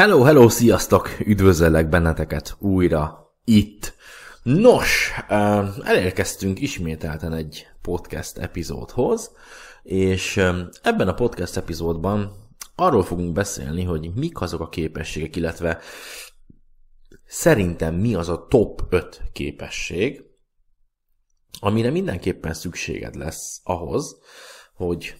Hello, hello, sziasztok! Üdvözöllek benneteket újra itt. Nos, elérkeztünk ismételten egy podcast epizódhoz, és ebben a podcast epizódban arról fogunk beszélni, hogy mik azok a képességek, illetve szerintem mi az a top 5 képesség, amire mindenképpen szükséged lesz ahhoz, hogy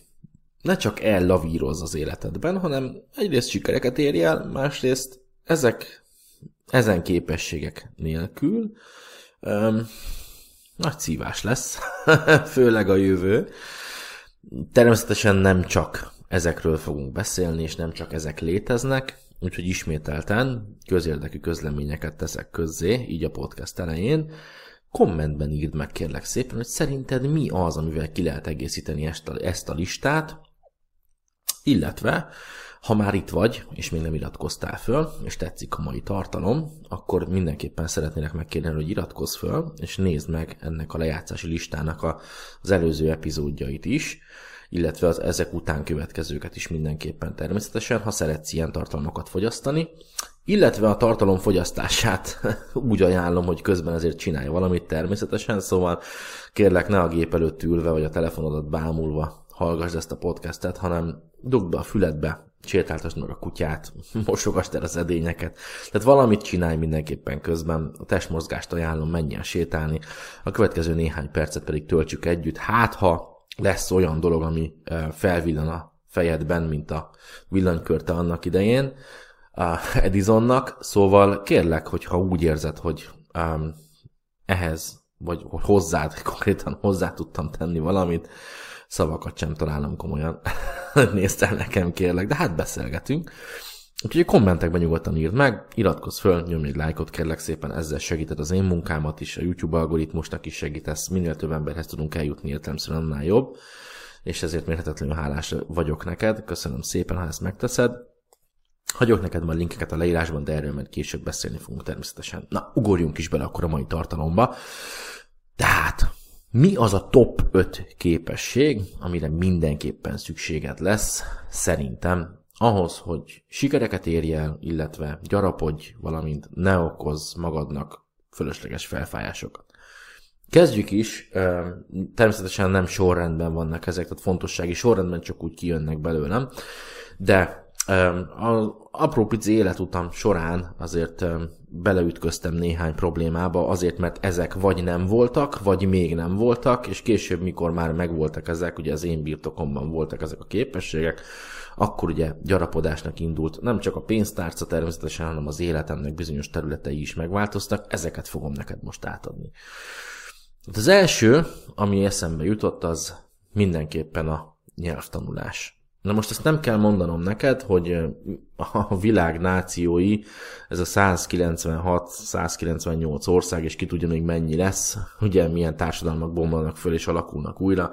ne csak ellavírozz az életedben, hanem egyrészt sikereket érj el, másrészt ezek, ezen képességek nélkül öm, nagy szívás lesz, főleg a jövő. Természetesen nem csak ezekről fogunk beszélni, és nem csak ezek léteznek, úgyhogy ismételten közérdekű közleményeket teszek közzé, így a podcast elején. Kommentben írd meg kérlek szépen, hogy szerinted mi az, amivel ki lehet egészíteni ezt a, ezt a listát, illetve, ha már itt vagy, és még nem iratkoztál föl, és tetszik a mai tartalom, akkor mindenképpen szeretnének megkérdezni, hogy iratkozz föl, és nézd meg ennek a lejátszási listának a, az előző epizódjait is, illetve az ezek után következőket is mindenképpen természetesen, ha szeretsz ilyen tartalmakat fogyasztani, illetve a tartalom fogyasztását úgy ajánlom, hogy közben ezért csinálj valamit természetesen, szóval kérlek ne a gép előtt ülve, vagy a telefonodat bámulva hallgass ezt a podcastet, hanem dugd be a füledbe, sétáltasd meg a kutyát, mosogasd el az edényeket. Tehát valamit csinálj mindenképpen közben, a testmozgást ajánlom, menjen sétálni, a következő néhány percet pedig töltsük együtt. Hát, ha lesz olyan dolog, ami felvillan a fejedben, mint a villanykörte annak idején, Edisonnak, szóval kérlek, hogyha úgy érzed, hogy um, ehhez, vagy hozzád, konkrétan hozzá tudtam tenni valamit, szavakat sem találom komolyan. Nézd el nekem, kérlek, de hát beszélgetünk. Úgyhogy a kommentekben nyugodtan írd meg, iratkozz föl, nyomj egy lájkot, kérlek szépen, ezzel segíted az én munkámat is, a YouTube algoritmusnak is segítesz, minél több emberhez tudunk eljutni értelemszerűen annál jobb, és ezért mérhetetlenül hálás vagyok neked, köszönöm szépen, ha ezt megteszed. Hagyok neked majd linkeket a leírásban, de erről majd később beszélni fogunk természetesen. Na, ugorjunk is bele akkor a mai tartalomba. Tehát, mi az a top 5 képesség, amire mindenképpen szükséged lesz, szerintem, ahhoz, hogy sikereket érj el, illetve gyarapodj, valamint ne okozz magadnak fölösleges felfájásokat. Kezdjük is, természetesen nem sorrendben vannak ezek, tehát fontossági sorrendben csak úgy kijönnek belőlem, de az apró pici életutam során azért beleütköztem néhány problémába, azért mert ezek vagy nem voltak, vagy még nem voltak, és később, mikor már megvoltak ezek, ugye az én birtokomban voltak ezek a képességek, akkor ugye gyarapodásnak indult nem csak a pénztárca természetesen, hanem az életemnek bizonyos területei is megváltoztak, ezeket fogom neked most átadni. Hát az első, ami eszembe jutott, az mindenképpen a nyelvtanulás. Na most ezt nem kell mondanom neked, hogy a világ nációi, ez a 196-198 ország, és ki tudja még mennyi lesz, ugye milyen társadalmak bomlanak föl és alakulnak újra,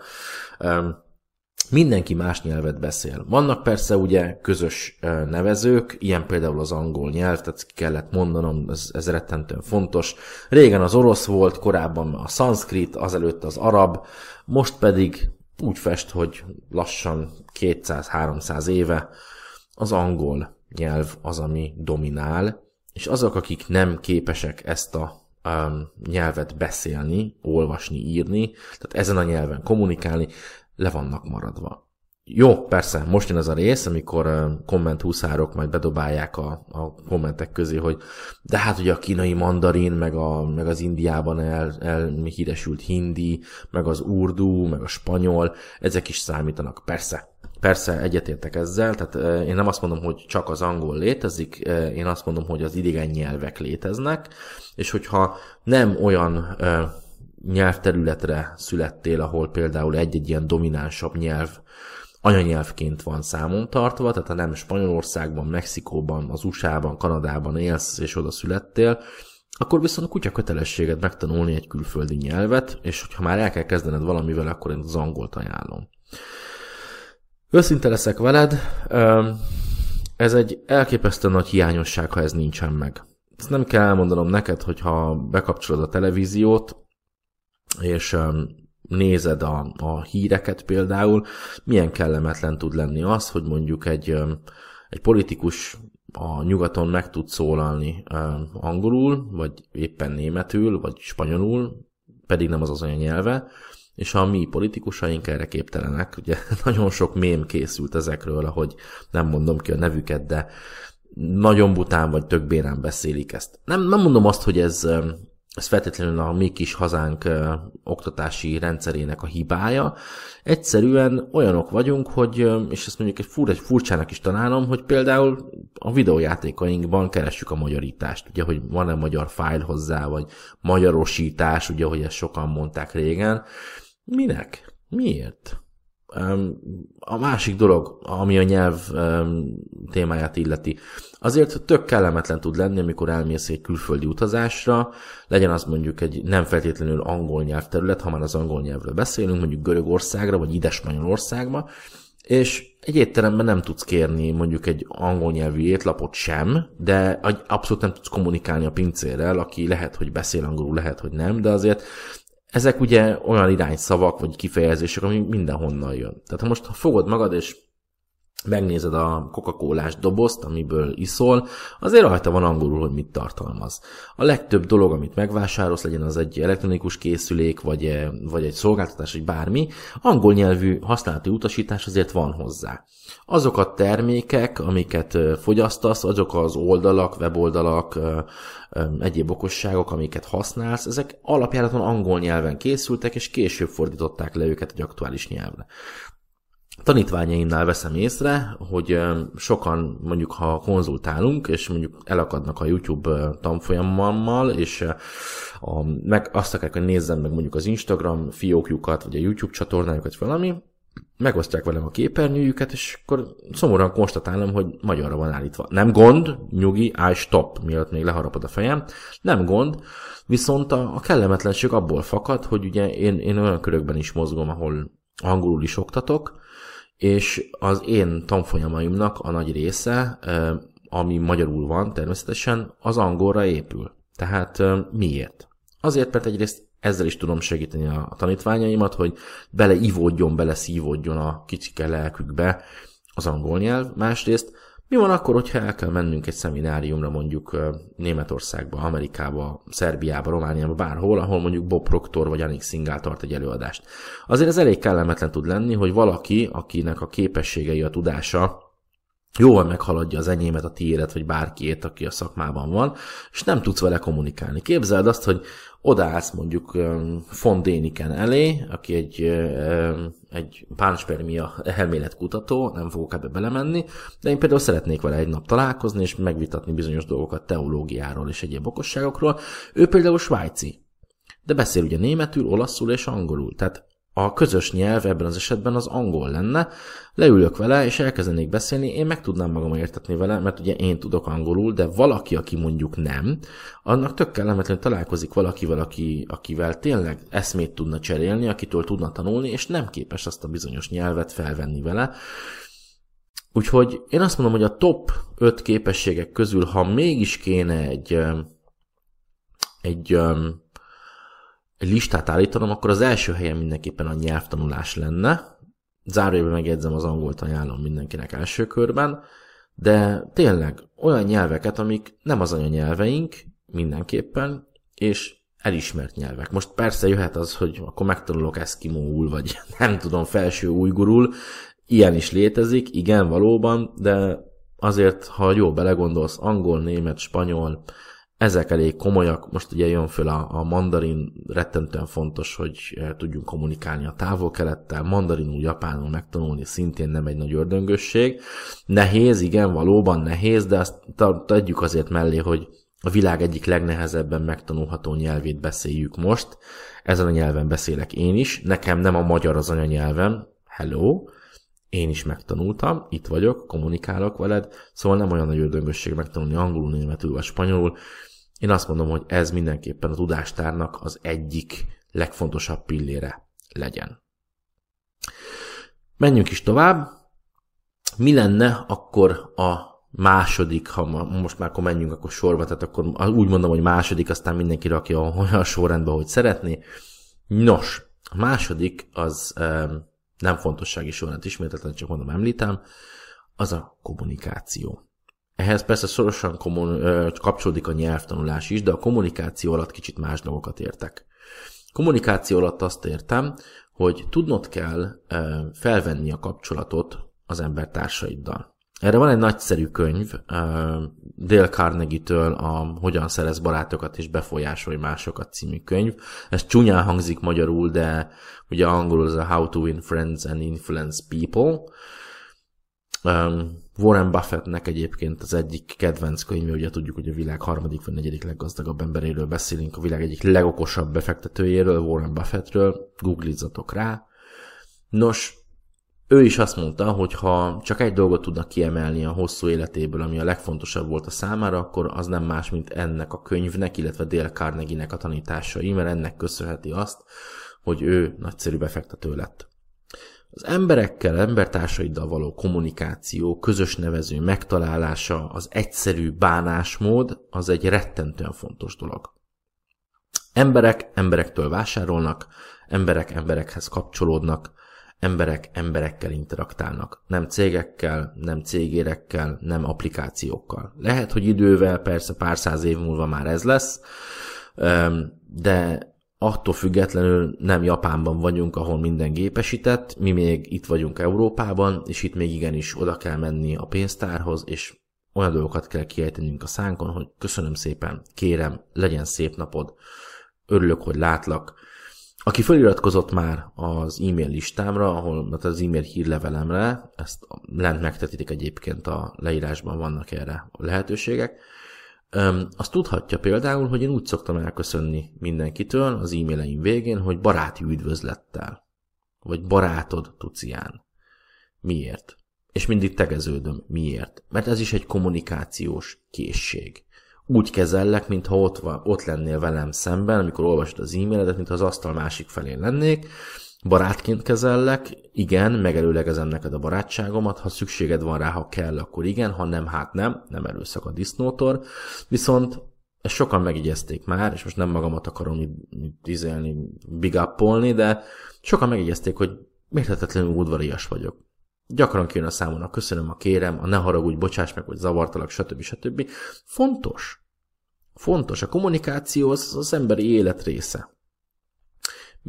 mindenki más nyelvet beszél. Vannak persze ugye közös nevezők, ilyen például az angol nyelv, tehát kellett mondanom, ez, ez rettentően fontos. Régen az orosz volt, korábban a szanszkrit, azelőtt az arab, most pedig úgy fest, hogy lassan 200-300 éve az angol nyelv az, ami dominál, és azok, akik nem képesek ezt a um, nyelvet beszélni, olvasni, írni, tehát ezen a nyelven kommunikálni, le vannak maradva. Jó, persze, most jön az a rész, amikor komment húszárok majd bedobálják a, a kommentek közé, hogy de hát ugye a kínai mandarin, meg, a, meg az Indiában el, el híresült hindi, meg az urdu, meg a spanyol, ezek is számítanak. Persze, persze egyetértek ezzel, tehát én nem azt mondom, hogy csak az angol létezik, én azt mondom, hogy az idegen nyelvek léteznek, és hogyha nem olyan nyelvterületre születtél, ahol például egy-egy ilyen dominánsabb nyelv anyanyelvként van számon tartva, tehát ha nem Spanyolországban, Mexikóban, az USA-ban, Kanadában élsz és oda születtél, akkor viszont a kutya kötelességed megtanulni egy külföldi nyelvet, és hogyha már el kell kezdened valamivel, akkor én az angolt ajánlom. Őszinte leszek veled, ez egy elképesztően nagy hiányosság, ha ez nincsen meg. Ezt nem kell elmondanom neked, hogyha bekapcsolod a televíziót, és nézed a, a híreket például, milyen kellemetlen tud lenni az, hogy mondjuk egy, egy politikus a nyugaton meg tud szólalni angolul, vagy éppen németül, vagy spanyolul, pedig nem az az olyan nyelve, és a mi politikusaink erre képtelenek. Ugye nagyon sok mém készült ezekről, ahogy nem mondom ki a nevüket, de nagyon bután vagy tök bérán beszélik ezt. Nem, nem mondom azt, hogy ez, ez feltétlenül a mi kis hazánk ö, oktatási rendszerének a hibája. Egyszerűen olyanok vagyunk, hogy, és ezt mondjuk egy, fur, egy furcsának is találom, hogy például a videójátékainkban keressük a magyarítást, ugye, hogy van-e magyar fájl hozzá, vagy magyarosítás, ugye, hogy ezt sokan mondták régen. Minek? Miért? A másik dolog, ami a nyelv témáját illeti, azért tök kellemetlen tud lenni, amikor elmész egy külföldi utazásra, legyen az mondjuk egy nem feltétlenül angol nyelvterület, ha már az angol nyelvről beszélünk, mondjuk Görögországra, vagy Ides Magyarországba, és egy étteremben nem tudsz kérni mondjuk egy angol nyelvű étlapot sem, de abszolút nem tudsz kommunikálni a pincérrel, aki lehet, hogy beszél angolul, lehet, hogy nem, de azért ezek ugye olyan irányszavak, vagy kifejezések, ami mindenhonnan jön. Tehát ha most ha fogod magad, és megnézed a coca dobozt, amiből iszol, azért rajta van angolul, hogy mit tartalmaz. A legtöbb dolog, amit megvásárolsz, legyen az egy elektronikus készülék, vagy, eh, vagy egy szolgáltatás, vagy bármi, angol nyelvű használati utasítás azért van hozzá. Azok a termékek, amiket eh, fogyasztasz, azok az oldalak, weboldalak, eh, egyéb okosságok, amiket használsz, ezek alapjáraton angol nyelven készültek, és később fordították le őket egy aktuális nyelvre tanítványaimnál veszem észre, hogy sokan mondjuk ha konzultálunk, és mondjuk elakadnak a YouTube tanfolyammal, és a, meg azt akarják, hogy nézzem meg mondjuk az Instagram fiókjukat, vagy a YouTube csatornájukat, vagy valami, megosztják velem a képernyőjüket, és akkor szomorúan konstatálom, hogy magyarra van állítva. Nem gond, nyugi, I stop, mielőtt még leharapod a fejem. Nem gond, viszont a, a kellemetlenség abból fakad, hogy ugye én, én olyan körökben is mozgom, ahol angolul is oktatok, és az én tanfolyamaimnak a nagy része, ami magyarul van természetesen, az angolra épül. Tehát miért? Azért, mert egyrészt ezzel is tudom segíteni a tanítványaimat, hogy beleivódjon, beleszívódjon a kicsike lelkükbe az angol nyelv. Másrészt mi van akkor, hogyha el kell mennünk egy szemináriumra mondjuk Németországba, Amerikába, Szerbiába, Romániába, bárhol, ahol mondjuk Bob Proctor vagy Anik Szingál tart egy előadást. Azért ez elég kellemetlen tud lenni, hogy valaki, akinek a képességei, a tudása jóval meghaladja az enyémet, a tiédet, vagy bárkiét, aki a szakmában van, és nem tudsz vele kommunikálni. Képzeld azt, hogy odaállsz mondjuk von Déniken elé, aki egy, egy pánspermia elméletkutató, nem fogok ebbe belemenni, de én például szeretnék vele egy nap találkozni, és megvitatni bizonyos dolgokat teológiáról és egyéb okosságokról. Ő például svájci, de beszél ugye németül, olaszul és angolul. Tehát a közös nyelv ebben az esetben az angol lenne, leülök vele, és elkezdenék beszélni, én meg tudnám magam értetni vele, mert ugye én tudok angolul, de valaki, aki mondjuk nem, annak tök kellemetlenül találkozik valakivel, aki, akivel tényleg eszmét tudna cserélni, akitől tudna tanulni, és nem képes azt a bizonyos nyelvet felvenni vele. Úgyhogy én azt mondom, hogy a top 5 képességek közül, ha mégis kéne egy, egy listát állítanom, akkor az első helyen mindenképpen a nyelvtanulás lenne. Zárójelben megjegyzem, az angolt ajánlom mindenkinek első körben, de tényleg olyan nyelveket, amik nem az anyanyelveink mindenképpen, és elismert nyelvek. Most persze jöhet az, hogy akkor megtanulok eszkimóul, vagy nem tudom, felső újgurul, ilyen is létezik, igen, valóban, de azért, ha jól belegondolsz, angol, német, spanyol, ezek elég komolyak, most ugye jön föl a, a mandarin, rettentően fontos, hogy eh, tudjunk kommunikálni a távol-kelettel, mandarinul, japánul megtanulni szintén nem egy nagy ördöngösség. Nehéz, igen, valóban nehéz, de azt tegyük azért mellé, hogy a világ egyik legnehezebben megtanulható nyelvét beszéljük most. Ezen a nyelven beszélek én is, nekem nem a magyar az anyanyelvem, hello, én is megtanultam, itt vagyok, kommunikálok veled, szóval nem olyan nagy ördöngösség megtanulni angolul, németül vagy spanyolul, én azt mondom, hogy ez mindenképpen a tudástárnak az egyik legfontosabb pillére legyen. Menjünk is tovább. Mi lenne akkor a második, ha most már akkor menjünk akkor sorba, tehát akkor úgy mondom, hogy második, aztán mindenki rakja olyan sorrendbe, hogy szeretné. Nos, a második az nem fontossági sorrend ismételten, csak mondom, említem. az a kommunikáció. Ehhez persze szorosan kommun- kapcsolódik a nyelvtanulás is, de a kommunikáció alatt kicsit más dolgokat értek. Kommunikáció alatt azt értem, hogy tudnod kell felvenni a kapcsolatot az embertársaiddal. Erre van egy nagyszerű könyv, Dale Carnegie-től a Hogyan szerez barátokat és befolyásolj másokat című könyv. Ez csúnyán hangzik magyarul, de ugye angolul ez a How to Win Friends and Influence People. Warren Buffettnek egyébként az egyik kedvenc könyve, ugye tudjuk, hogy a világ harmadik vagy negyedik leggazdagabb emberéről beszélünk, a világ egyik legokosabb befektetőjéről, Warren Buffettről, googlizzatok rá. Nos, ő is azt mondta, hogy ha csak egy dolgot tudnak kiemelni a hosszú életéből, ami a legfontosabb volt a számára, akkor az nem más, mint ennek a könyvnek, illetve Dale Carnegie-nek a tanításai, mert ennek köszönheti azt, hogy ő nagyszerű befektető lett. Az emberekkel, embertársaiddal való kommunikáció, közös nevező megtalálása, az egyszerű bánásmód, az egy rettentően fontos dolog. Emberek emberektől vásárolnak, emberek emberekhez kapcsolódnak, emberek emberekkel interaktálnak. Nem cégekkel, nem cégérekkel, nem applikációkkal. Lehet, hogy idővel, persze pár száz év múlva már ez lesz, de attól függetlenül nem Japánban vagyunk, ahol minden gépesített, mi még itt vagyunk Európában, és itt még igenis oda kell menni a pénztárhoz, és olyan dolgokat kell kiejtenünk a szánkon, hogy köszönöm szépen, kérem, legyen szép napod, örülök, hogy látlak, aki feliratkozott már az e-mail listámra, ahol hát az e-mail hírlevelemre, ezt lent megtetitek egyébként a leírásban vannak erre a azt tudhatja például, hogy én úgy szoktam elköszönni mindenkitől az e-maileim végén, hogy baráti üdvözlettel, vagy barátod tucián. Miért? És mindig tegeződöm. Miért? Mert ez is egy kommunikációs készség úgy kezellek, mintha ott, van, ott lennél velem szemben, amikor olvasod az e-mailedet, mintha az asztal másik felén lennék, barátként kezellek, igen, megelőlegezem neked a barátságomat, ha szükséged van rá, ha kell, akkor igen, ha nem, hát nem, nem erőszak a disznótor, viszont ezt sokan megigyezték már, és most nem magamat akarom izelni, big up de sokan megigyezték, hogy mérhetetlenül udvarias vagyok. Gyakran kijön a számon köszönöm, a kérem, a ne haragudj, bocsáss meg, hogy zavartalak, stb. stb. Fontos. Fontos. A kommunikáció az, az emberi élet része.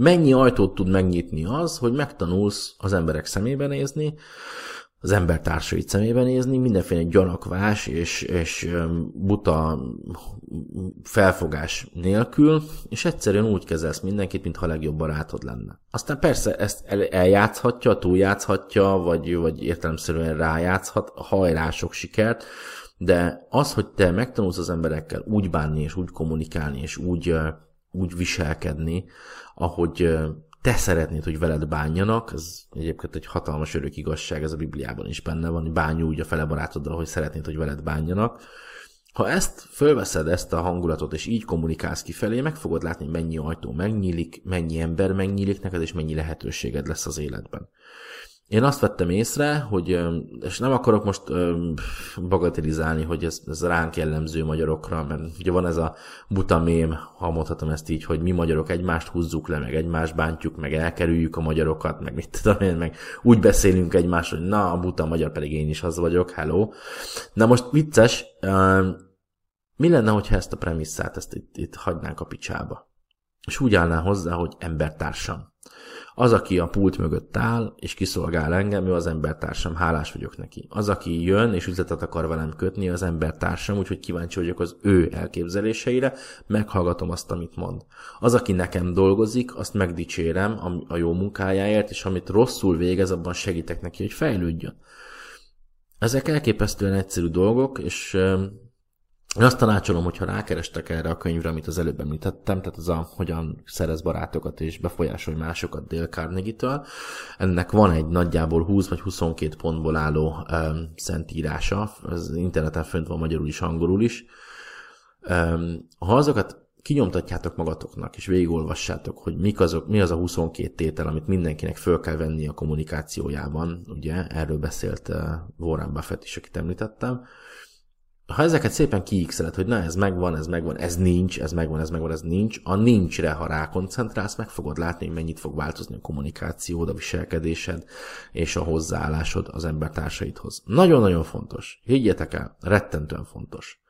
Mennyi ajtót tud megnyitni az, hogy megtanulsz az emberek szemébe nézni, az ember társait szemébe nézni, mindenféle gyanakvás és, és buta felfogás nélkül, és egyszerűen úgy kezelsz mindenkit, mintha a legjobb barátod lenne. Aztán persze ezt eljátszhatja, túljátszhatja, vagy, vagy értelemszerűen rájátszhat, hajrá sikert, de az, hogy te megtanulsz az emberekkel úgy bánni, és úgy kommunikálni, és úgy, úgy viselkedni, ahogy te szeretnéd, hogy veled bánjanak, ez egyébként egy hatalmas örök igazság, ez a Bibliában is benne van, bánj úgy a fele barátoddal, hogy szeretnéd, hogy veled bánjanak. Ha ezt fölveszed, ezt a hangulatot, és így kommunikálsz kifelé, meg fogod látni, mennyi ajtó megnyílik, mennyi ember megnyílik neked, és mennyi lehetőséged lesz az életben. Én azt vettem észre, hogy, és nem akarok most bagatelizálni, hogy ez, ez ránk jellemző magyarokra, mert ugye van ez a buta mém, ha mondhatom ezt így, hogy mi magyarok egymást húzzuk le, meg egymást bántjuk, meg elkerüljük a magyarokat, meg mit tudom én, meg úgy beszélünk egymást, hogy na, a buta magyar pedig én is az vagyok, hello. Na most vicces, mi lenne, hogyha ezt a premisszát, ezt itt, itt hagynánk a picsába? És úgy állná hozzá, hogy embertársam az, aki a pult mögött áll, és kiszolgál engem, ő az embertársam, hálás vagyok neki. Az, aki jön, és üzletet akar velem kötni, az embertársam, úgyhogy kíváncsi vagyok az ő elképzeléseire, meghallgatom azt, amit mond. Az, aki nekem dolgozik, azt megdicsérem a jó munkájáért, és amit rosszul végez, abban segítek neki, hogy fejlődjön. Ezek elképesztően egyszerű dolgok, és én azt tanácsolom, hogyha rákerestek erre a könyvre, amit az előbb említettem, tehát az a hogyan szerez barátokat és befolyásolj másokat Dale Carnegie-től. Ennek van egy nagyjából 20 vagy 22 pontból álló um, szentírása, az interneten fönt van magyarul is, angolul is. Um, ha azokat kinyomtatjátok magatoknak, és végigolvassátok, hogy mik azok, mi az a 22 tétel, amit mindenkinek föl kell venni a kommunikációjában, ugye, erről beszélt uh, Warren Buffett is, akit említettem, ha ezeket szépen kiixeled, hogy na ez megvan, ez megvan, ez nincs, ez megvan, ez megvan, ez nincs, a nincsre, ha rákoncentrálsz, meg fogod látni, hogy mennyit fog változni a kommunikációd, a viselkedésed és a hozzáállásod az embertársaidhoz. Nagyon-nagyon fontos. Higgyetek el, rettentően fontos.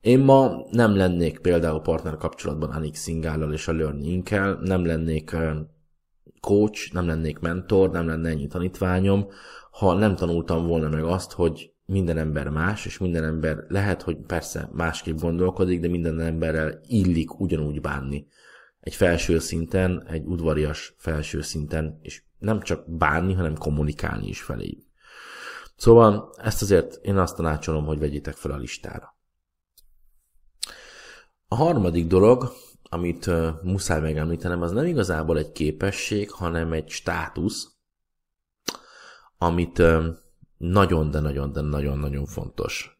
Én ma nem lennék például partner kapcsolatban Anik Szingállal és a learning nem lennék coach, nem lennék mentor, nem lenne ennyi tanítványom, ha nem tanultam volna meg azt, hogy minden ember más, és minden ember lehet, hogy persze másképp gondolkodik, de minden emberrel illik ugyanúgy bánni. Egy felső szinten, egy udvarias felső szinten, és nem csak bánni, hanem kommunikálni is feléjük. Szóval ezt azért én azt tanácsolom, hogy vegyétek fel a listára. A harmadik dolog, amit muszáj megemlítenem, az nem igazából egy képesség, hanem egy státusz, amit nagyon, de nagyon, de nagyon-nagyon fontos,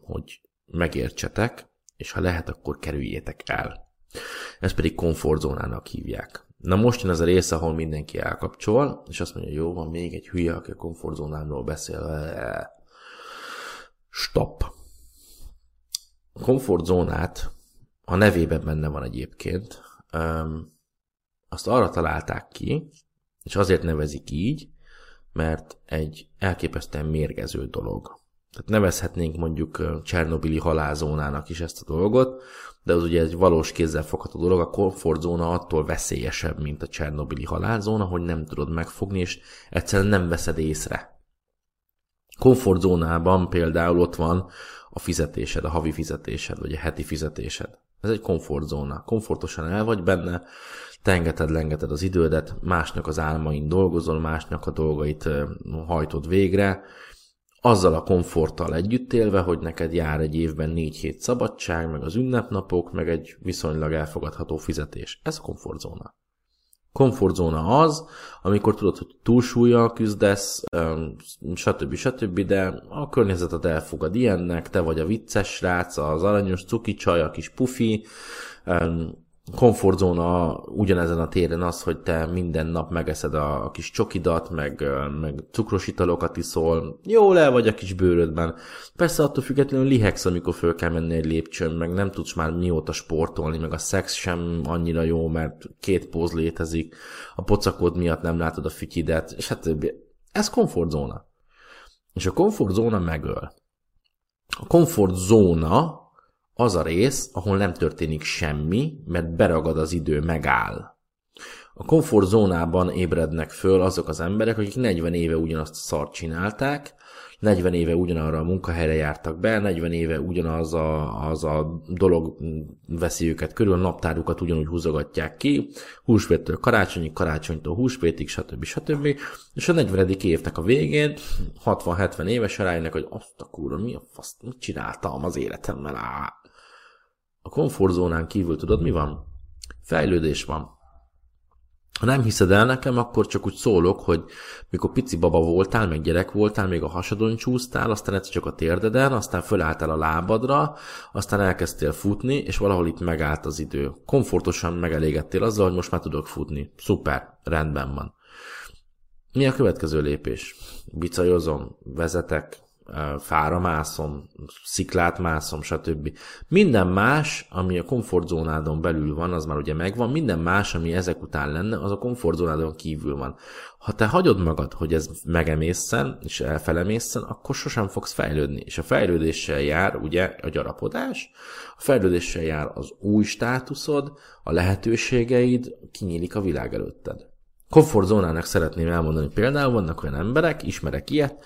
hogy megértsetek, és ha lehet, akkor kerüljétek el. Ezt pedig komfortzónának hívják. Na most jön az a rész, ahol mindenki elkapcsol, és azt mondja, jó, van még egy hülye, aki a komfortzónámról beszél. Stop. A komfortzónát a nevében benne van egyébként. Azt arra találták ki, és azért nevezik így, mert egy elképesztően mérgező dolog. Tehát nevezhetnénk mondjuk Csernobili halálzónának is ezt a dolgot, de az ugye egy valós kézzel fogható dolog, a komfortzóna attól veszélyesebb, mint a Csernobili halálzóna, hogy nem tudod megfogni, és egyszerűen nem veszed észre. Komfortzónában például ott van a fizetésed, a havi fizetésed, vagy a heti fizetésed. Ez egy komfortzóna. Komfortosan el vagy benne, tengeted, lengeted az idődet, másnak az álmain dolgozol, másnak a dolgait hajtod végre, azzal a komforttal együtt élve, hogy neked jár egy évben négy hét szabadság, meg az ünnepnapok, meg egy viszonylag elfogadható fizetés. Ez a komfortzóna. Komfortzóna az, amikor tudod, hogy túlsúlyjal küzdesz, stb. stb., de a környezetet elfogad ilyennek, te vagy a vicces srác, az aranyos cuki csaj, a kis pufi, komfortzóna ugyanezen a téren az, hogy te minden nap megeszed a kis csokidat, meg, meg cukros italokat iszol, jó le vagy a kis bőrödben. Persze attól függetlenül lihegsz, amikor föl kell menni egy lépcsőn, meg nem tudsz már mióta sportolni, meg a szex sem annyira jó, mert két póz létezik, a pocakod miatt nem látod a fütyidet, és hát ez komfortzóna. És a komfortzóna megöl. A komfortzóna az a rész, ahol nem történik semmi, mert beragad az idő, megáll. A komfortzónában ébrednek föl azok az emberek, akik 40 éve ugyanazt a szart csinálták, 40 éve ugyanarra a munkahelyre jártak be, 40 éve ugyanaz a, az a dolog veszi őket körül, a naptárukat ugyanúgy húzogatják ki, húsvéttől karácsonyig, karácsonytól húsvétig, stb. stb. És a 40. évnek a végén 60-70 éves rájönnek, hogy azt a kúra, mi a fasz, mit csináltam az életemmel? A komfortzónán kívül tudod, mi van? Fejlődés van. Ha nem hiszed el nekem, akkor csak úgy szólok, hogy mikor pici baba voltál, meg gyerek voltál, még a hasadon csúsztál, aztán egyszer csak a térdeden, aztán fölálltál a lábadra, aztán elkezdtél futni, és valahol itt megállt az idő. Komfortosan megelégedtél azzal, hogy most már tudok futni. Szuper, rendben van. Mi a következő lépés? Bicajozom, vezetek, fára mászom, sziklát mászom, stb. Minden más, ami a komfortzónádon belül van, az már ugye megvan, minden más, ami ezek után lenne, az a komfortzónádon kívül van. Ha te hagyod magad, hogy ez megemészen, és elfelemészen, akkor sosem fogsz fejlődni. És a fejlődéssel jár ugye a gyarapodás, a fejlődéssel jár az új státuszod, a lehetőségeid, kinyílik a világ előtted. Komfortzónának szeretném elmondani például, vannak olyan emberek, ismerek ilyet,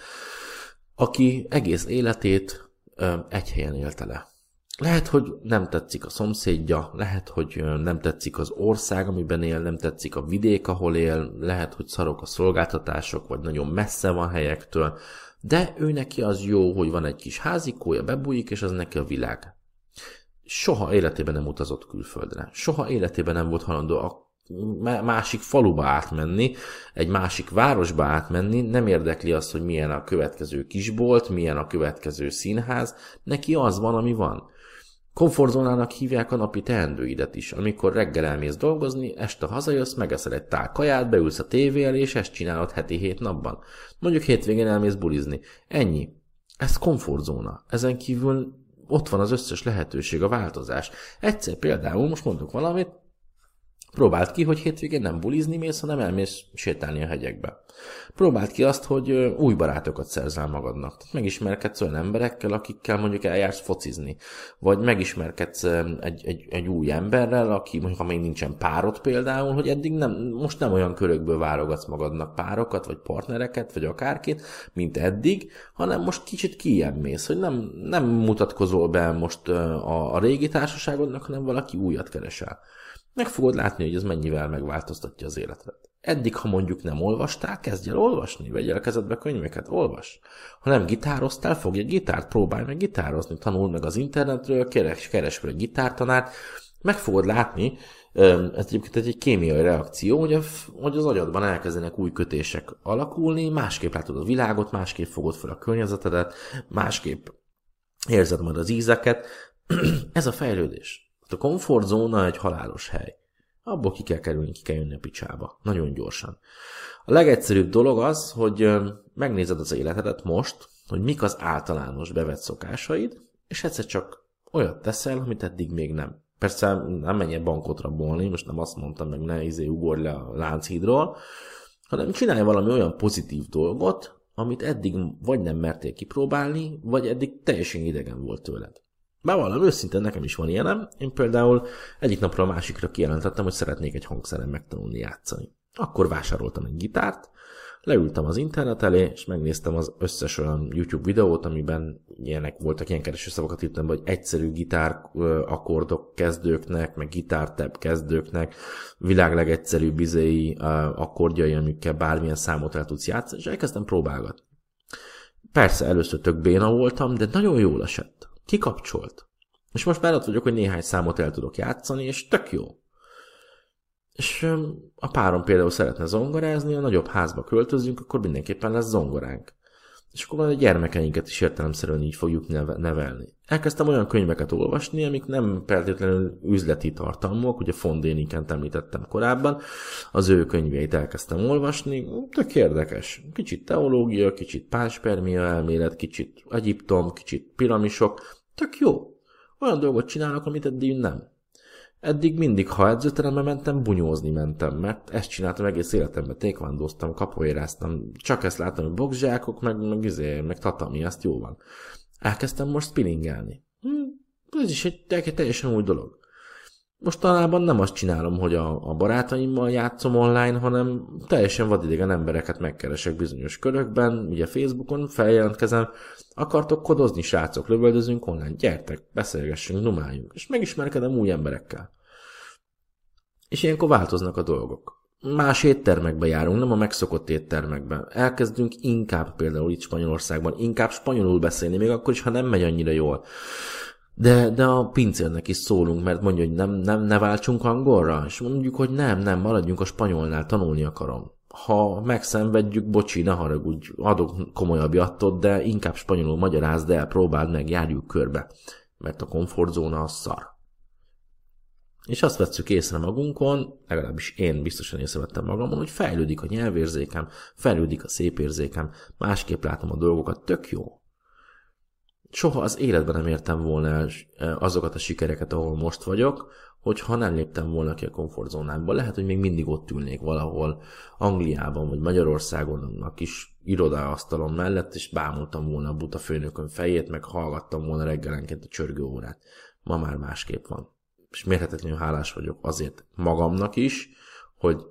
aki egész életét ö, egy helyen élte le. Lehet, hogy nem tetszik a szomszédja, lehet, hogy nem tetszik az ország, amiben él, nem tetszik a vidék, ahol él, lehet, hogy szarok a szolgáltatások, vagy nagyon messze van helyektől, de ő neki az jó, hogy van egy kis házikója, bebújik, és az neki a világ. Soha életében nem utazott külföldre. Soha életében nem volt halandó a másik faluba átmenni, egy másik városba átmenni, nem érdekli azt, hogy milyen a következő kisbolt, milyen a következő színház, neki az van, ami van. Komfortzónának hívják a napi teendőidet is. Amikor reggel elmész dolgozni, este hazajössz, megeszel egy tál kaját, beülsz a tévé elé, és ezt csinálod heti hét napban. Mondjuk hétvégén elmész bulizni. Ennyi. Ez komfortzóna. Ezen kívül ott van az összes lehetőség, a változás. Egyszer például, most mondok valamit, Próbáld ki, hogy hétvégén nem bulizni mész, hanem elmész sétálni a hegyekbe. Próbáld ki azt, hogy új barátokat szerzel magadnak. Tehát megismerkedsz olyan emberekkel, akikkel mondjuk eljársz focizni. Vagy megismerkedsz egy, egy, egy új emberrel, aki mondjuk, ha még nincsen párod például, hogy eddig nem, most nem olyan körökből válogatsz magadnak párokat, vagy partnereket, vagy akárkit, mint eddig, hanem most kicsit kijebb mész, hogy nem, nem mutatkozol be most a, a régi társaságodnak, hanem valaki újat keresel meg fogod látni, hogy ez mennyivel megváltoztatja az életet. Eddig, ha mondjuk nem olvastál, kezdj el olvasni, vegyél kezedbe könyveket, olvas. Ha nem gitároztál, fogj egy gitárt, próbálj meg gitározni, tanuld meg az internetről, keres, keres fel egy gitártanárt, meg fogod látni, ez egyébként egy kémiai reakció, hogy, a, hogy az agyadban elkezdenek új kötések alakulni, másképp látod a világot, másképp fogod fel a környezetedet, másképp érzed majd az ízeket. ez a fejlődés. A komfortzóna egy halálos hely. Abból ki kell kerülni, ki kell jönni a picsába. Nagyon gyorsan. A legegyszerűbb dolog az, hogy megnézed az életedet most, hogy mik az általános bevett szokásaid, és egyszer csak olyat teszel, amit eddig még nem. Persze nem menj bankot rabolni, most nem azt mondtam, meg ne izé ugorj le a lánchídról, hanem csinálj valami olyan pozitív dolgot, amit eddig vagy nem mertél kipróbálni, vagy eddig teljesen idegen volt tőled. Bevallom, őszintén nekem is van ilyenem. Én például egyik napra a másikra kijelentettem, hogy szeretnék egy hangszeren megtanulni játszani. Akkor vásároltam egy gitárt, leültem az internet elé, és megnéztem az összes olyan YouTube videót, amiben ilyenek voltak, ilyen keresőszavakat írtam, hogy egyszerű gitár akkordok kezdőknek, meg gitártebb kezdőknek, világ legegyszerűbb izéi akkordjai, amikkel bármilyen számot el tudsz játszani, és elkezdtem próbálgatni. Persze először tök béna voltam, de nagyon jól esett. Kikapcsolt. És most már ott vagyok, hogy néhány számot el tudok játszani, és tök jó. És a párom például szeretne zongorázni, a nagyobb házba költözünk, akkor mindenképpen lesz zongoránk. És akkor a gyermekeinket is értelemszerűen így fogjuk nevelni. Elkezdtem olyan könyveket olvasni, amik nem feltétlenül üzleti tartalmúak, ugye Fondénikent említettem korábban, az ő könyveit elkezdtem olvasni, tök érdekes. Kicsit teológia, kicsit pánspermia elmélet, kicsit Egyiptom, kicsit piramisok, tök jó. Olyan dolgot csinálok, amit eddig nem. Eddig mindig, ha edzőterembe mentem, bunyózni mentem, mert ezt csináltam egész életemben, tékvándoztam, kapoéráztam, csak ezt láttam, hogy boxzsákok, meg, meg, izé, meg tatami, azt jó van. Elkezdtem most spinningelni. Hm, ez is egy, egy teljesen új dolog. Mostanában nem azt csinálom, hogy a, a barátaimmal játszom online, hanem teljesen vadidegen embereket megkeresek bizonyos körökben, ugye Facebookon feljelentkezem, akartok kodozni, srácok, lövöldözünk online, gyertek, beszélgessünk, numáljunk, és megismerkedem új emberekkel. És ilyenkor változnak a dolgok. Más éttermekbe járunk, nem a megszokott éttermekben. Elkezdünk inkább például itt Spanyolországban, inkább spanyolul beszélni, még akkor is, ha nem megy annyira jól. De, de a pincérnek is szólunk, mert mondja, hogy nem, nem ne váltsunk angolra, és mondjuk, hogy nem, nem, maradjunk a spanyolnál, tanulni akarom. Ha megszenvedjük, bocsi, ne haragudj, adok komolyabb jattot, de inkább spanyolul magyarázd el, próbáld meg, járjuk körbe, mert a komfortzóna az szar. És azt vettük észre magunkon, legalábbis én biztosan észrevettem magamon, hogy fejlődik a nyelvérzékem, fejlődik a szépérzékem, másképp látom a dolgokat, tök jó soha az életben nem értem volna e, azokat a sikereket, ahol most vagyok, hogyha nem léptem volna ki a komfortzónámba. Lehet, hogy még mindig ott ülnék valahol Angliában vagy Magyarországon a kis irodaasztalon mellett, és bámultam volna a buta főnökön fejét, meg hallgattam volna reggelenként a csörgő órát. Ma már másképp van. És mérhetetlenül hálás vagyok azért magamnak is, hogy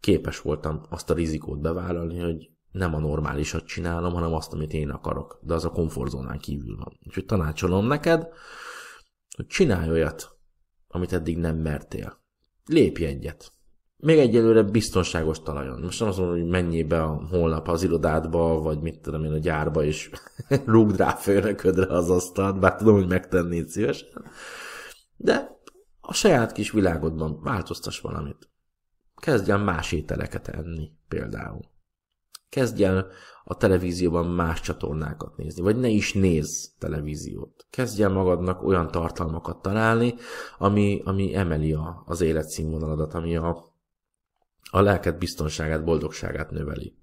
képes voltam azt a rizikót bevállalni, hogy nem a normálisat csinálom, hanem azt, amit én akarok. De az a komfortzónán kívül van. Úgyhogy tanácsolom neked, hogy csinálj olyat, amit eddig nem mertél. Lépj egyet. Még egyelőre biztonságos talajon. Most nem azt mondom, hogy menjél be a holnap az irodádba, vagy mit tudom én a gyárba, és rúgd rá főnöködre az asztalt, bár tudom, hogy megtennéd szívesen. De a saját kis világodban változtass valamit. Kezdj el más ételeket enni, például. Kezdj el a televízióban más csatornákat nézni, vagy ne is nézz televíziót. Kezdj el magadnak olyan tartalmakat találni, ami, ami emeli a, az életszínvonaladat, ami a, a lelked biztonságát, boldogságát növeli.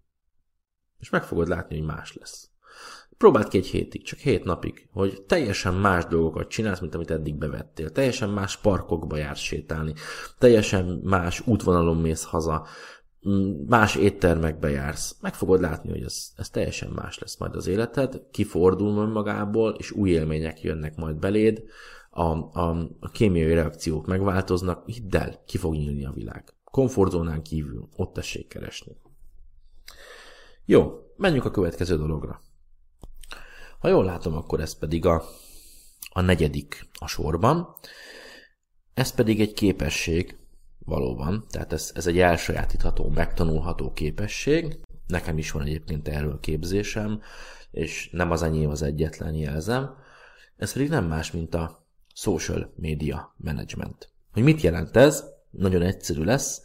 És meg fogod látni, hogy más lesz. Próbáld ki egy hétig, csak hét napig, hogy teljesen más dolgokat csinálsz, mint amit eddig bevettél. Teljesen más parkokba jársz sétálni, teljesen más útvonalon mész haza, más éttermekbe jársz. Meg fogod látni, hogy ez, ez teljesen más lesz majd az életed, kifordul magából, és új élmények jönnek majd beléd, a, a, a kémiai reakciók megváltoznak, hidd el, ki fog nyílni a világ. Komfortzónán kívül, ott tessék keresni. Jó, menjünk a következő dologra. Ha jól látom, akkor ez pedig a, a negyedik a sorban. Ez pedig egy képesség, valóban, tehát ez, ez egy elsajátítható, megtanulható képesség. Nekem is van egyébként erről képzésem, és nem az enyém az egyetlen jelzem. Ez pedig nem más, mint a social media management. Hogy mit jelent ez? Nagyon egyszerű lesz.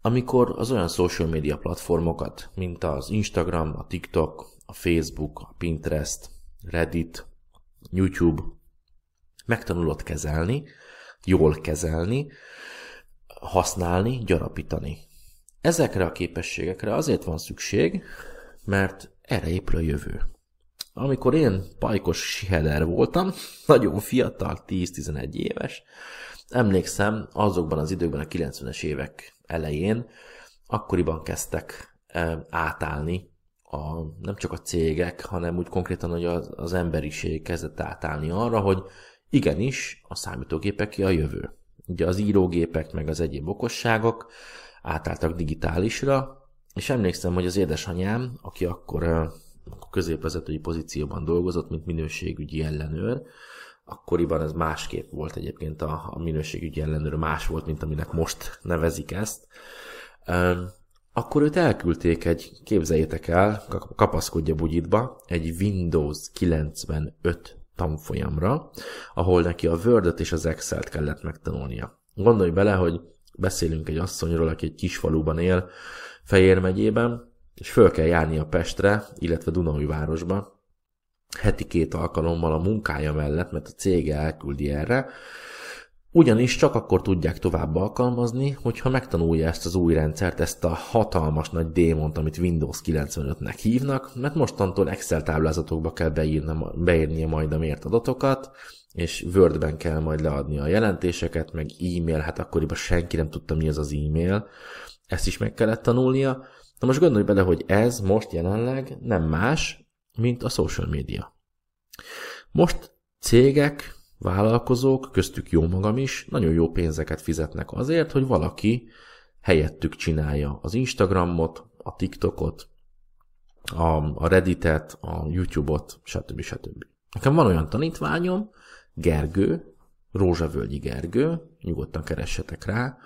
Amikor az olyan social media platformokat, mint az Instagram, a TikTok, a Facebook, a Pinterest, Reddit, YouTube megtanulod kezelni, jól kezelni, használni, gyarapítani. Ezekre a képességekre azért van szükség, mert erre épül a jövő. Amikor én pajkos siheder voltam, nagyon fiatal, 10-11 éves, emlékszem, azokban az időkben, a 90-es évek elején, akkoriban kezdtek átállni a, nem csak a cégek, hanem úgy konkrétan, hogy az, az emberiség kezdett átállni arra, hogy igenis a számítógépek a jövő. Ugye az írógépek meg az egyéb okosságok átálltak digitálisra, és emlékszem, hogy az édesanyám, aki akkor a középvezetői pozícióban dolgozott, mint minőségügyi ellenőr, akkoriban ez másképp volt egyébként a, a minőségügyi ellenőr, más volt, mint aminek most nevezik ezt akkor őt elküldték egy, képzeljétek el, kapaszkodja bugyitba, egy Windows 95 tanfolyamra, ahol neki a word és az Excel-t kellett megtanulnia. Gondolj bele, hogy beszélünk egy asszonyról, aki egy kis faluban él, Fejér megyében, és föl kell járni a Pestre, illetve Dunaújvárosba, heti két alkalommal a munkája mellett, mert a cége elküldi erre, ugyanis csak akkor tudják tovább alkalmazni, hogyha megtanulja ezt az új rendszert, ezt a hatalmas nagy démont, amit Windows 95-nek hívnak, mert mostantól Excel táblázatokba kell beírna, beírnia majd a mért adatokat, és Wordben kell majd leadni a jelentéseket, meg e-mail, hát akkoriban senki nem tudta, mi az az e-mail, ezt is meg kellett tanulnia. Na most gondolj bele, hogy ez most jelenleg nem más, mint a social media. Most cégek vállalkozók, köztük jó magam is, nagyon jó pénzeket fizetnek azért, hogy valaki helyettük csinálja az Instagramot, a TikTokot, a, Redditet, a YouTube-ot, stb. stb. Nekem van olyan tanítványom, Gergő, Rózsavölgyi Gergő, nyugodtan keressetek rá,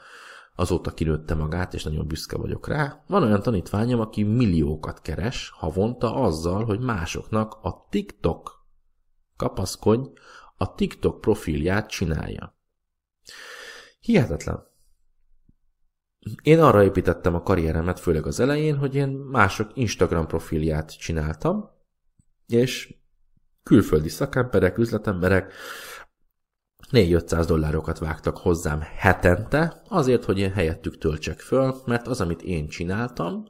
azóta kinőtte magát, és nagyon büszke vagyok rá. Van olyan tanítványom, aki milliókat keres havonta azzal, hogy másoknak a TikTok kapaszkodj, a TikTok profilját csinálja. Hihetetlen. Én arra építettem a karrieremet, főleg az elején, hogy én mások Instagram profilját csináltam, és külföldi szakemberek, üzletemberek 4-500 dollárokat vágtak hozzám hetente, azért, hogy én helyettük töltsek föl, mert az, amit én csináltam,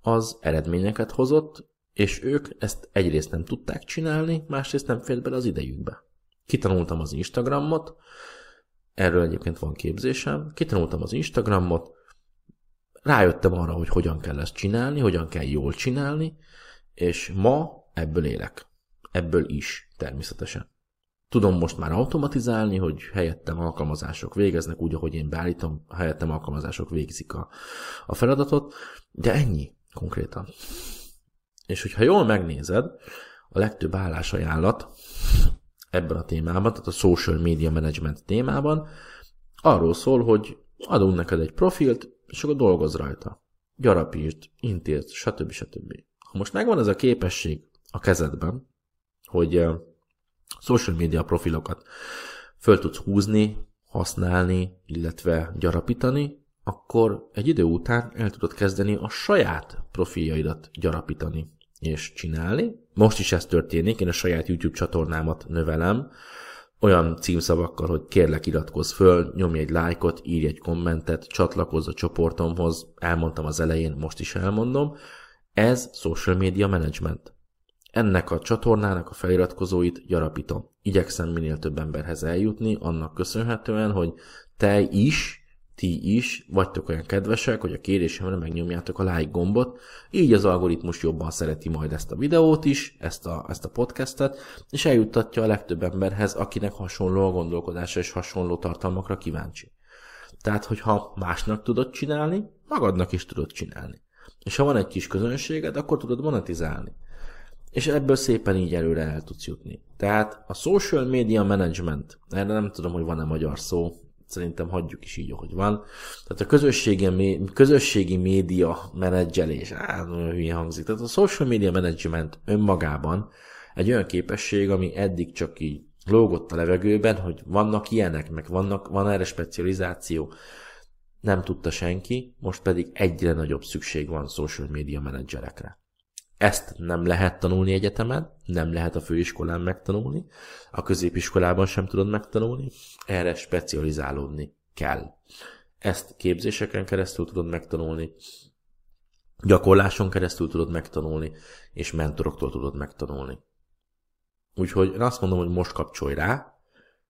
az eredményeket hozott, és ők ezt egyrészt nem tudták csinálni, másrészt nem fért bele az idejükbe. Kitanultam az Instagramot, erről egyébként van képzésem, kitanultam az Instagramot, rájöttem arra, hogy hogyan kell ezt csinálni, hogyan kell jól csinálni, és ma ebből élek. Ebből is, természetesen. Tudom most már automatizálni, hogy helyettem alkalmazások végeznek úgy, ahogy én beállítom, helyettem alkalmazások végzik a, a feladatot, de ennyi konkrétan. És hogyha jól megnézed, a legtöbb állásajánlat ebben a témában, tehát a social media management témában, arról szól, hogy adunk neked egy profilt, és akkor dolgozz rajta. Gyarapítsd, intézd, stb. stb. Ha most megvan ez a képesség a kezedben, hogy uh, social media profilokat föl tudsz húzni, használni, illetve gyarapítani, akkor egy idő után el tudod kezdeni a saját profiljaidat gyarapítani és csinálni. Most is ez történik, én a saját YouTube csatornámat növelem, olyan címszavakkal, hogy kérlek iratkozz föl, nyomj egy lájkot, írj egy kommentet, csatlakozz a csoportomhoz, elmondtam az elején, most is elmondom. Ez social media management. ennek a csatornának a feliratkozóit gyarapítom. Igyekszem minél több emberhez eljutni, annak köszönhetően, hogy te is, ti is vagytok olyan kedvesek, hogy a kérésemre megnyomjátok a like gombot, így az algoritmus jobban szereti majd ezt a videót is, ezt a, ezt a podcastet, és eljuttatja a legtöbb emberhez, akinek hasonló a gondolkodása és hasonló tartalmakra kíváncsi. Tehát, hogyha másnak tudod csinálni, magadnak is tudod csinálni. És ha van egy kis közönséged, akkor tudod monetizálni. És ebből szépen így előre el tudsz jutni. Tehát a social media management, erre nem tudom, hogy van-e magyar szó, szerintem hagyjuk is így, ahogy van. Tehát a közösségi, közösségi média menedzselés, á, nagyon hülye hangzik. Tehát a social media management önmagában egy olyan képesség, ami eddig csak így lógott a levegőben, hogy vannak ilyenek, meg vannak, van erre specializáció. Nem tudta senki, most pedig egyre nagyobb szükség van social media menedzserekre. Ezt nem lehet tanulni egyetemen, nem lehet a főiskolán megtanulni, a középiskolában sem tudod megtanulni, erre specializálódni kell. Ezt képzéseken keresztül tudod megtanulni, gyakorláson keresztül tudod megtanulni, és mentoroktól tudod megtanulni. Úgyhogy én azt mondom, hogy most kapcsolj rá,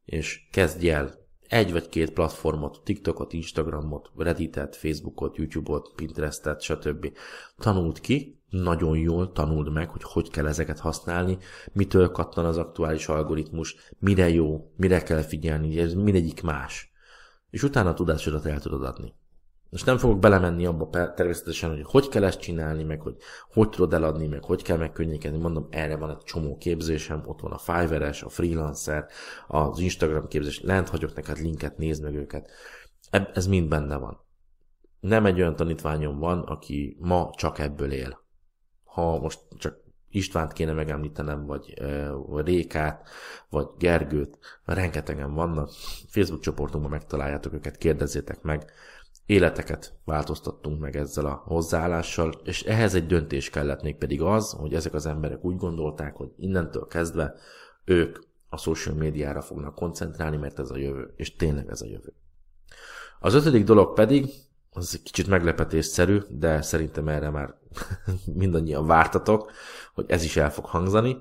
és kezdj el egy vagy két platformot, TikTokot, Instagramot, Redditet, Facebookot, YouTube-ot, Pinterestet, stb. Tanult ki, nagyon jól tanuld meg, hogy hogy kell ezeket használni, mitől kattan az aktuális algoritmus, mire jó, mire kell figyelni, ez mindegyik más. És utána a tudásodat el tudod adni. Most nem fogok belemenni abba természetesen, hogy hogy kell ezt csinálni, meg hogy hogy tudod eladni, meg hogy kell megkönnyíteni. Mondom, erre van egy csomó képzésem, ott van a Fiverr-es, a Freelancer, az Instagram képzés, lent hagyok neked linket, nézd meg őket. Ez mind benne van. Nem egy olyan tanítványom van, aki ma csak ebből él. Ha most csak Istvánt kéne megemlítenem, vagy, vagy Rékát, vagy Gergőt, rengetegen vannak. Facebook csoportunkban megtaláljátok őket, kérdezzétek meg életeket változtattunk meg ezzel a hozzáállással, és ehhez egy döntés kellett még pedig az, hogy ezek az emberek úgy gondolták, hogy innentől kezdve ők a social médiára fognak koncentrálni, mert ez a jövő, és tényleg ez a jövő. Az ötödik dolog pedig, az egy kicsit meglepetésszerű, de szerintem erre már mindannyian vártatok, hogy ez is el fog hangzani.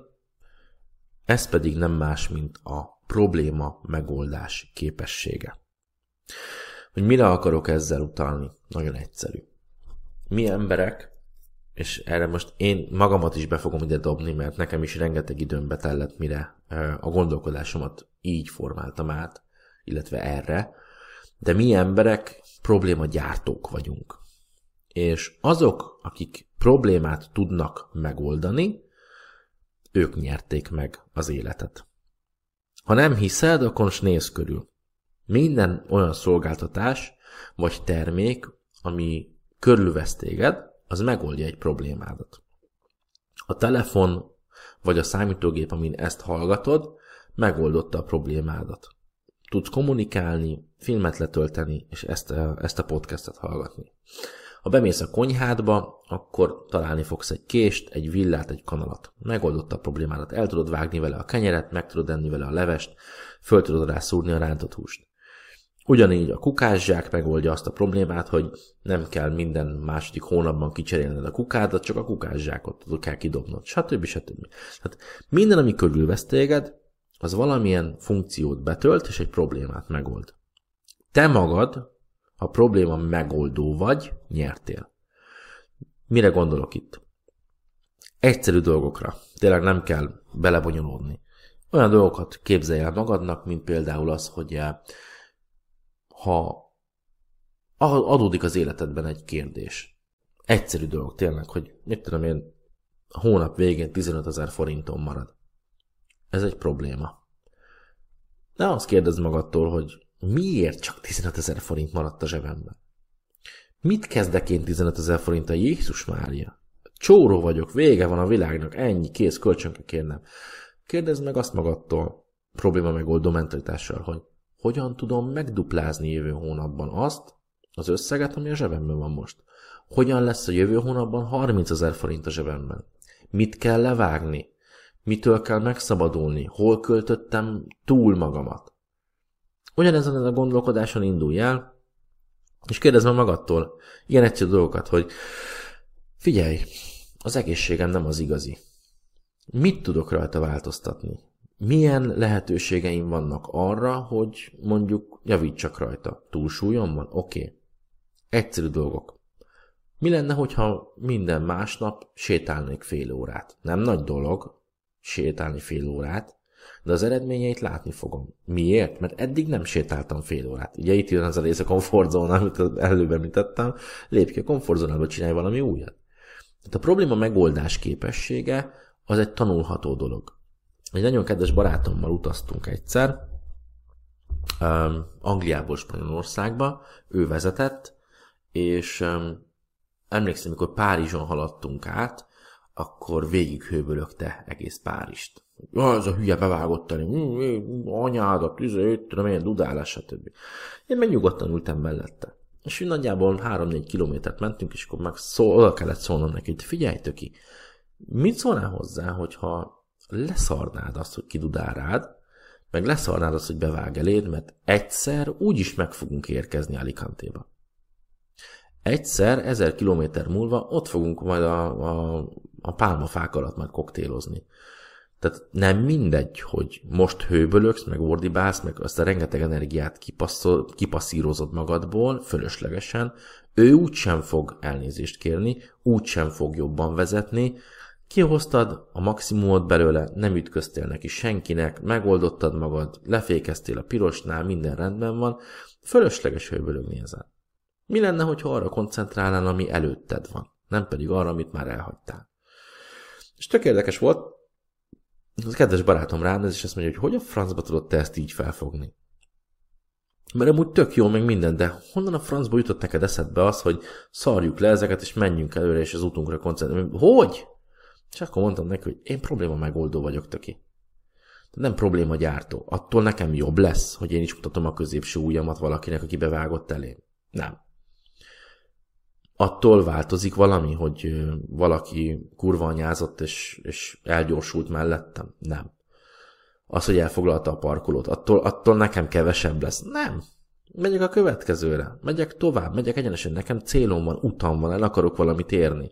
Ez pedig nem más, mint a probléma megoldás képessége. Hogy mire akarok ezzel utalni? Nagyon egyszerű. Mi emberek, és erre most én magamat is be fogom ide dobni, mert nekem is rengeteg időm betellett, mire a gondolkodásomat így formáltam át, illetve erre, de mi emberek probléma gyártók vagyunk. És azok, akik problémát tudnak megoldani, ők nyerték meg az életet. Ha nem hiszed, akkor nézz körül. Minden olyan szolgáltatás vagy termék, ami körülvesz téged, az megoldja egy problémádat. A telefon vagy a számítógép, amin ezt hallgatod, megoldotta a problémádat. Tudsz kommunikálni, filmet letölteni, és ezt a, ezt a podcastet hallgatni. Ha bemész a konyhádba, akkor találni fogsz egy kést, egy villát, egy kanalat. Megoldotta a problémádat. El tudod vágni vele a kenyeret, meg tudod enni vele a levest, föl tudod rá szúrni a rántott húst. Ugyanígy a kukászsák megoldja azt a problémát, hogy nem kell minden második hónapban kicserélned a kukádat, csak a kukászsákot tudod kell kidobnod, stb. stb. Tehát minden, ami körülvesz téged, az valamilyen funkciót betölt, és egy problémát megold. Te magad a probléma megoldó vagy, nyertél. Mire gondolok itt? Egyszerű dolgokra. Tényleg nem kell belebonyolódni. Olyan dolgokat képzelj el magadnak, mint például az, hogy eh, ha adódik az életedben egy kérdés. Egyszerű dolog tényleg, hogy mit tudom én, a hónap végén 15 ezer forinton marad. Ez egy probléma. Ne azt kérdezd magadtól, hogy miért csak 15 ezer forint maradt a zsebemben? Mit kezdek én 15 ezer forint a Jézus Mária? Csóró vagyok, vége van a világnak, ennyi, kész, kölcsönke kérnem. Kérdezd meg azt magadtól, probléma megoldó mentalitással, hogy hogyan tudom megduplázni jövő hónapban azt, az összeget, ami a zsebemben van most. Hogyan lesz a jövő hónapban 30 ezer forint a zsebemben? Mit kell levágni? Mitől kell megszabadulni? Hol költöttem túl magamat? Ugyanezen a gondolkodáson indulj el, és kérdezd meg magadtól ilyen egyszerű dolgokat, hogy figyelj, az egészségem nem az igazi. Mit tudok rajta változtatni? Milyen lehetőségeim vannak arra, hogy mondjuk javítsak rajta? Túlsúlyom van? Oké. Okay. Egyszerű dolgok. Mi lenne, hogyha minden másnap sétálnék fél órát? Nem nagy dolog sétálni fél órát, de az eredményeit látni fogom. Miért? Mert eddig nem sétáltam fél órát. Ugye itt jön az a rész a komfortzóna, amit előbb említettem, lépj ki a komfortzónába, csinálj valami újat. Tehát a probléma megoldás képessége az egy tanulható dolog. Egy nagyon kedves barátommal utaztunk egyszer, um, Angliából Spanyolországba, ő vezetett, és um, emlékszem, amikor Párizson haladtunk át, akkor végig hőbölögte egész Párizst. Ja, ez a hülye bevágott elém, hm, anyádat, tüzőt, tudom én, dudálás, stb. Én meg nyugodtan ültem mellette. És nagyjából 3-4 kilométert mentünk, és akkor meg szó, oda kellett szólnom neki, hogy figyelj töki, mit szólnál hozzá, hogyha leszarnád azt, hogy kidudál rád, meg leszarnád azt, hogy bevág eléd, mert egyszer úgy is meg fogunk érkezni Alicante-ba. Egyszer, ezer kilométer múlva ott fogunk majd a, a, a pálmafák alatt majd koktélozni. Tehát nem mindegy, hogy most hőbölöksz, meg ordibálsz, meg azt a rengeteg energiát kipasszírozod magadból, fölöslegesen, ő úgysem fog elnézést kérni, úgysem fog jobban vezetni, Kihoztad a maximumot belőle, nem ütköztél neki senkinek, megoldottad magad, lefékeztél a pirosnál, minden rendben van, fölösleges hőbölögni ezen. Mi lenne, hogyha arra koncentrálnál, ami előtted van, nem pedig arra, amit már elhagytál. És tök érdekes volt, az kedves barátom ránéz, és azt mondja, hogy hogy a francba tudod te ezt így felfogni? Mert amúgy tök jó, meg minden, de honnan a francba jutott neked eszedbe az, hogy szarjuk le ezeket, és menjünk előre, és az utunkra koncentrálni? Hogy? És akkor mondtam neki, hogy én probléma megoldó vagyok, töki. De nem probléma gyártó. Attól nekem jobb lesz, hogy én is mutatom a középső ujjamat valakinek, aki bevágott elém. Nem. Attól változik valami, hogy valaki kurva anyázott és, és elgyorsult mellettem? Nem. Az, hogy elfoglalta a parkolót, attól, attól nekem kevesebb lesz? Nem. Megyek a következőre. Megyek tovább, megyek egyenesen. Nekem célom van, utam van, el akarok valamit érni.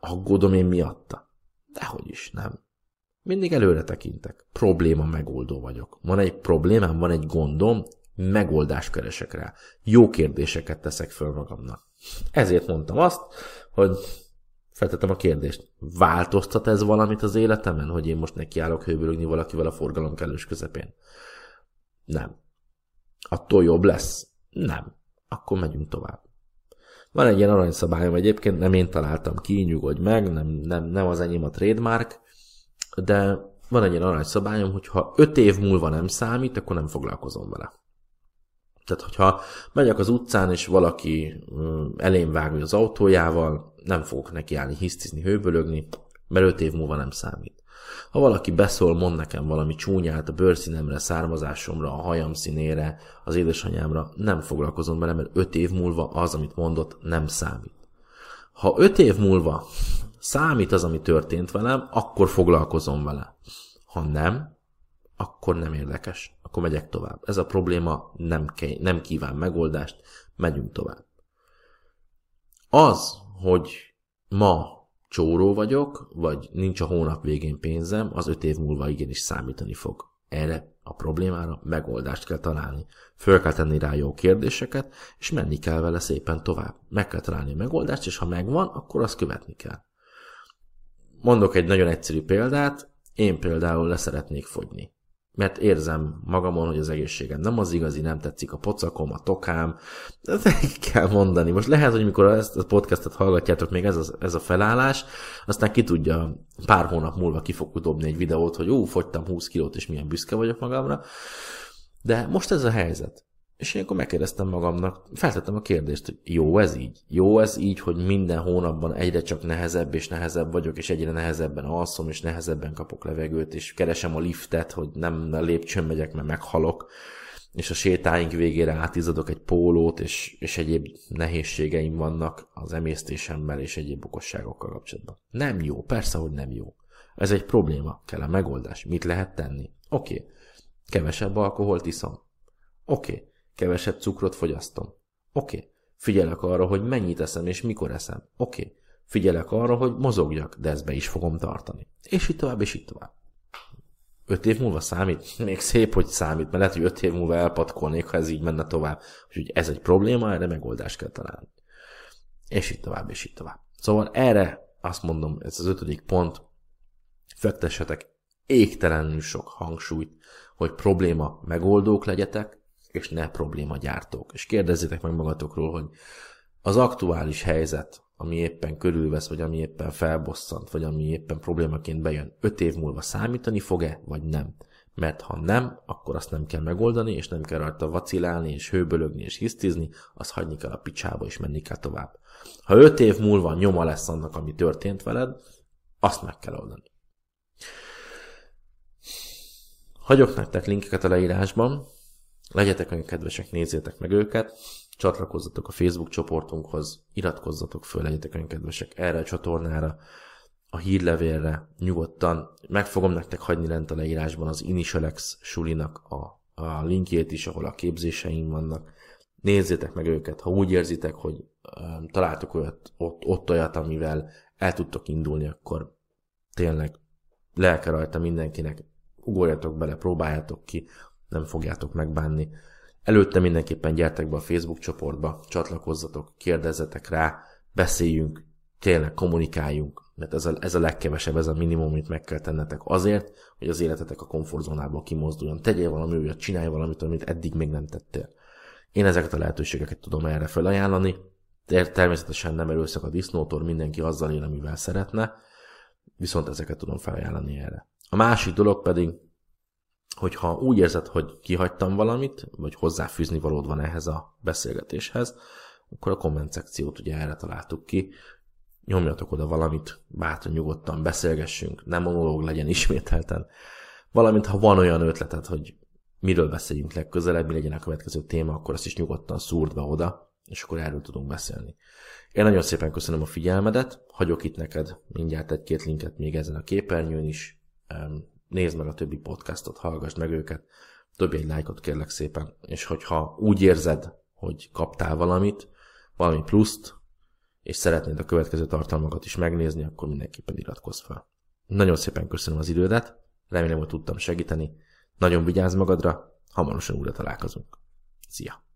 Aggódom én miatta? Dehogy is, nem. Mindig előre tekintek. Probléma megoldó vagyok. Van egy problémám, van egy gondom, megoldást keresek rá. Jó kérdéseket teszek föl magamnak. Ezért mondtam azt, hogy feltettem a kérdést. Változtat ez valamit az életemen, hogy én most nekiállok hőbörögni valakivel a forgalom kellős közepén? Nem. Attól jobb lesz? Nem. Akkor megyünk tovább. Van egy ilyen aranyszabályom egyébként, nem én találtam ki, nyugodj meg, nem, nem, nem az enyém a trademark, de van egy ilyen aranyszabályom, hogy ha öt év múlva nem számít, akkor nem foglalkozom vele. Tehát, hogyha megyek az utcán, és valaki elém vág az autójával, nem fogok nekiállni hisztizni, hőbölögni, mert öt év múlva nem számít. Ha valaki beszól, mond nekem valami csúnyát a bőrszínemre, származásomra, a hajam színére, az édesanyámra, nem foglalkozom vele, mert öt év múlva az, amit mondott, nem számít. Ha öt év múlva számít az, ami történt velem, akkor foglalkozom vele. Ha nem, akkor nem érdekes. Akkor megyek tovább. Ez a probléma nem, ke- nem kíván megoldást, megyünk tovább. Az, hogy ma csóró vagyok, vagy nincs a hónap végén pénzem, az öt év múlva igenis számítani fog. Erre a problémára megoldást kell találni. Föl kell tenni rá jó kérdéseket, és menni kell vele szépen tovább. Meg kell találni a megoldást, és ha megvan, akkor azt követni kell. Mondok egy nagyon egyszerű példát, én például leszeretnék fogyni mert érzem magamon, hogy az egészségem nem az igazi, nem tetszik a pocakom, a tokám, ezt kell mondani. Most lehet, hogy mikor ezt a podcastet hallgatjátok, még ez a, ez a felállás, aztán ki tudja, pár hónap múlva ki fog dobni egy videót, hogy ú, fogytam 20 kilót, és milyen büszke vagyok magamra. De most ez a helyzet. És én akkor megkérdeztem magamnak, feltettem a kérdést, hogy jó ez így? Jó ez így, hogy minden hónapban egyre csak nehezebb és nehezebb vagyok, és egyre nehezebben alszom, és nehezebben kapok levegőt, és keresem a liftet, hogy nem a lépcsőn megyek, mert meghalok, és a sétáink végére átizadok egy pólót, és, és egyéb nehézségeim vannak az emésztésemmel és egyéb okosságokkal kapcsolatban. Nem jó, persze, hogy nem jó. Ez egy probléma, kell a megoldás. Mit lehet tenni? Oké, okay. kevesebb alkoholt iszom. Oké, okay kevesebb cukrot fogyasztom. Oké. Okay. Figyelek arra, hogy mennyit eszem és mikor eszem. Oké. Okay. Figyelek arra, hogy mozogjak, de ezt be is fogom tartani. És így tovább, és így tovább. Öt év múlva számít? Még szép, hogy számít, mert lehet, hogy öt év múlva elpatkolnék, ha ez így menne tovább. Úgyhogy ez egy probléma, erre megoldást kell találni. És így tovább, és így tovább. Szóval erre azt mondom, ez az ötödik pont, fektessetek égtelenül sok hangsúlyt, hogy probléma megoldók legyetek, és ne probléma gyártók. És kérdezzétek meg magatokról, hogy az aktuális helyzet, ami éppen körülvesz, vagy ami éppen felbosszant, vagy ami éppen problémaként bejön, öt év múlva számítani fog-e, vagy nem? Mert ha nem, akkor azt nem kell megoldani, és nem kell rajta vacilálni, és hőbölögni, és hisztizni, azt hagyni kell a picsába, és menni kell tovább. Ha öt év múlva nyoma lesz annak, ami történt veled, azt meg kell oldani. Hagyok nektek linkeket a leírásban, legyetek olyan kedvesek, nézzétek meg őket, csatlakozzatok a Facebook csoportunkhoz, iratkozzatok föl, legyetek olyan kedvesek erre a csatornára, a hírlevélre nyugodtan. Meg fogom nektek hagyni lent a leírásban az Initialex sulinak a, a linkjét is, ahol a képzéseim vannak. Nézzétek meg őket, ha úgy érzitek, hogy um, találtok olyat, ott, ott olyat, amivel el tudtok indulni, akkor tényleg lelke rajta mindenkinek, ugorjatok bele, próbáljátok ki, nem fogjátok megbánni. Előtte mindenképpen gyertek be a Facebook csoportba, csatlakozzatok, kérdezzetek rá, beszéljünk, tényleg kommunikáljunk, mert ez a, ez a legkevesebb, ez a minimum, amit meg kell tennetek azért, hogy az életetek a komfortzónából kimozduljon. Tegyél valami újat, csinálj valamit, amit eddig még nem tettél. Én ezeket a lehetőségeket tudom erre felajánlani, természetesen nem erőszak a disznótor, mindenki azzal él, amivel szeretne, viszont ezeket tudom felajánlani erre. A másik dolog pedig, hogyha úgy érzed, hogy kihagytam valamit, vagy hozzáfűzni valód van ehhez a beszélgetéshez, akkor a komment szekciót ugye erre találtuk ki. Nyomjatok oda valamit, bátran nyugodtan beszélgessünk, nem monológ legyen ismételten. Valamint, ha van olyan ötleted, hogy miről beszéljünk legközelebb, mi legyen a következő téma, akkor azt is nyugodtan szúrd be oda, és akkor erről tudunk beszélni. Én nagyon szépen köszönöm a figyelmedet, hagyok itt neked mindjárt egy-két linket még ezen a képernyőn is, nézd meg a többi podcastot, hallgass meg őket, dobj egy lájkot kérlek szépen, és hogyha úgy érzed, hogy kaptál valamit, valami pluszt, és szeretnéd a következő tartalmakat is megnézni, akkor mindenképpen iratkozz fel. Nagyon szépen köszönöm az idődet, remélem, hogy tudtam segíteni. Nagyon vigyázz magadra, hamarosan újra találkozunk. Szia!